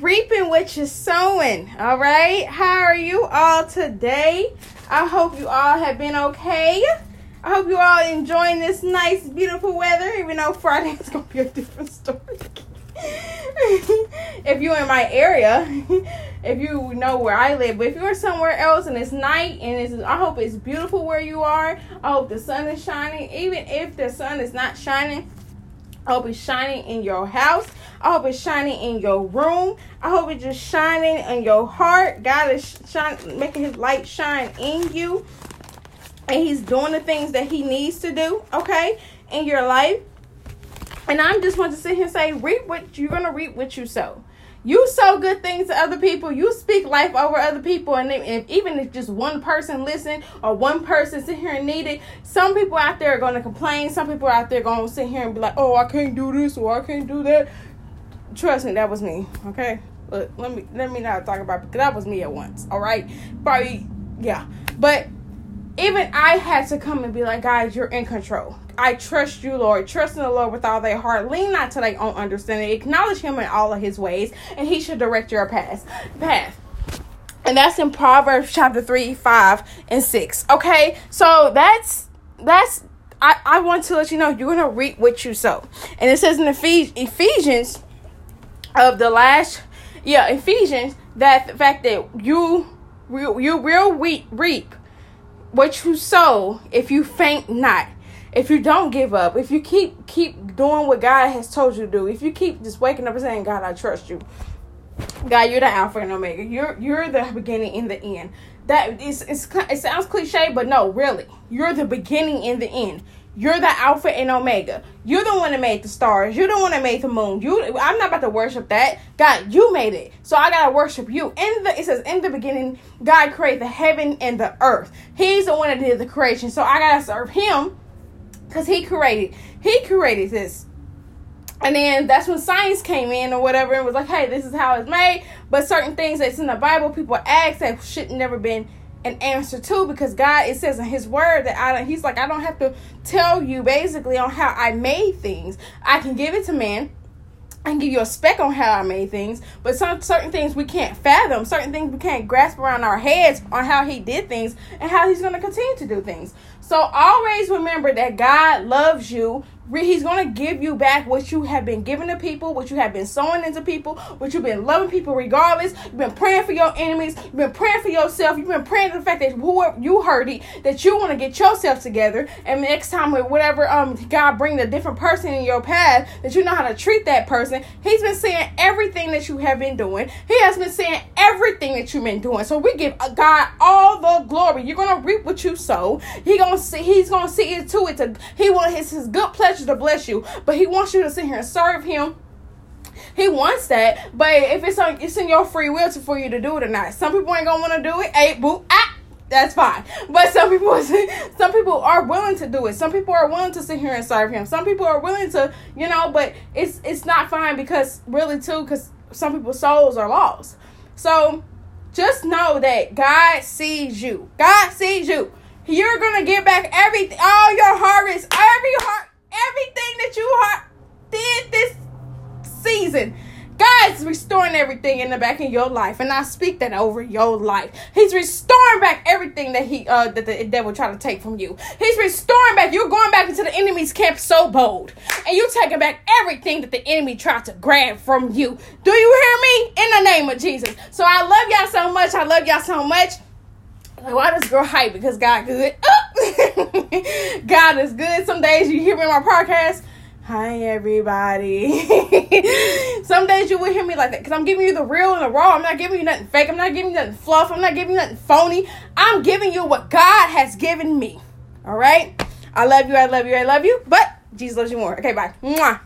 reaping what you're sowing. All right. How are you all today? I hope you all have been okay. I hope you all enjoying this nice, beautiful weather, even though Friday is gonna be a different story. if you're in my area, if you know where I live, but if you're somewhere else and it's night and it's, I hope it's beautiful where you are. I hope the sun is shining. Even if the sun is not shining, I hope it's shining in your house. I hope it's shining in your room. I hope it's just shining in your heart. God is shining, making His light shine in you, and He's doing the things that He needs to do. Okay, in your life. And I'm just want to sit here and say, reap what you're gonna reap what you sow. You sow good things to other people. You speak life over other people, and if, even if just one person listen or one person sit here and need it, some people out there are going to complain. Some people out there are going to sit here and be like, "Oh, I can't do this or I can't do that." Trust me, that was me. Okay, Look, let me let me not talk about because that was me at once. All right, probably yeah, but even I had to come and be like, guys, you're in control. I trust you, Lord. Trust in the Lord with all their heart. Lean not to their own understanding. Acknowledge Him in all of His ways, and He should direct your path. Path. And that's in Proverbs chapter 3, 5, and 6. Okay? So that's that's I, I want to let you know you're gonna reap what you sow. And it says in Ephesians of the last yeah, Ephesians that the fact that you you will reap what you sow if you faint not if you don't give up, if you keep keep doing what God has told you to do, if you keep just waking up and saying, God, I trust you. God, you're the Alpha and Omega. You're you're the beginning and the end. That is it's it sounds cliche, but no, really, you're the beginning and the end. You're the Alpha and Omega. You're the one that made the stars. You're the one that made the moon. You, I'm not about to worship that. God, you made it, so I gotta worship you. In the it says in the beginning, God created the heaven and the earth. He's the one that did the creation, so I gotta serve Him because he created he created this and then that's when science came in or whatever and was like hey this is how it's made. But certain things that's in the bible people ask that should never been an answer to because god it says in his word that i he's like i don't have to tell you basically on how i made things. I can give it to man. I can give you a spec on how I made things, but some certain things we can't fathom, certain things we can't grasp around our heads on how he did things and how he's going to continue to do things. So always remember that God loves you He's going to give you back what you have been giving to people, what you have been sowing into people, what you've been loving people regardless. You've been praying for your enemies. You've been praying for yourself. You've been praying for the fact that whoever you heard it, that you want to get yourself together. And next time with whatever um God bring a different person in your path, that you know how to treat that person. He's been saying everything that you have been doing. He has been saying everything that you've been doing. So we give God all the glory. You're gonna reap what you sow. He gonna see. He's gonna see it to it. To he want his his good pleasure to bless you, but He wants you to sit here and serve Him. He wants that, but if it's on, it's in your free will to, for you to do it or not. Some people ain't gonna want to do it. Hey, boo, ah, that's fine. But some people, some people are willing to do it. Some people are willing to sit here and serve Him. Some people are willing to, you know, but it's it's not fine because really too, because some people's souls are lost. So just know that God sees you. God sees you. You're gonna get back everything, all your harvest, every heart everything that you did this season. God's restoring everything in the back of your life, and I speak that over your life. He's restoring back everything that he uh that the devil tried to take from you. He's restoring back. You're going back into the enemy's camp so bold, and you're taking back everything that the enemy tried to grab from you. Do you hear me? In the name of Jesus. So I love y'all so much. I love y'all so much. Why does girl hype? Because God good. God is good. Some days you hear me on my podcast. Hi everybody. Some days you will hear me like that because I'm giving you the real and the raw. I'm not giving you nothing fake. I'm not giving you nothing fluff. I'm not giving you nothing phony. I'm giving you what God has given me. All right. I love you. I love you. I love you. But Jesus loves you more. Okay. Bye. Mwah.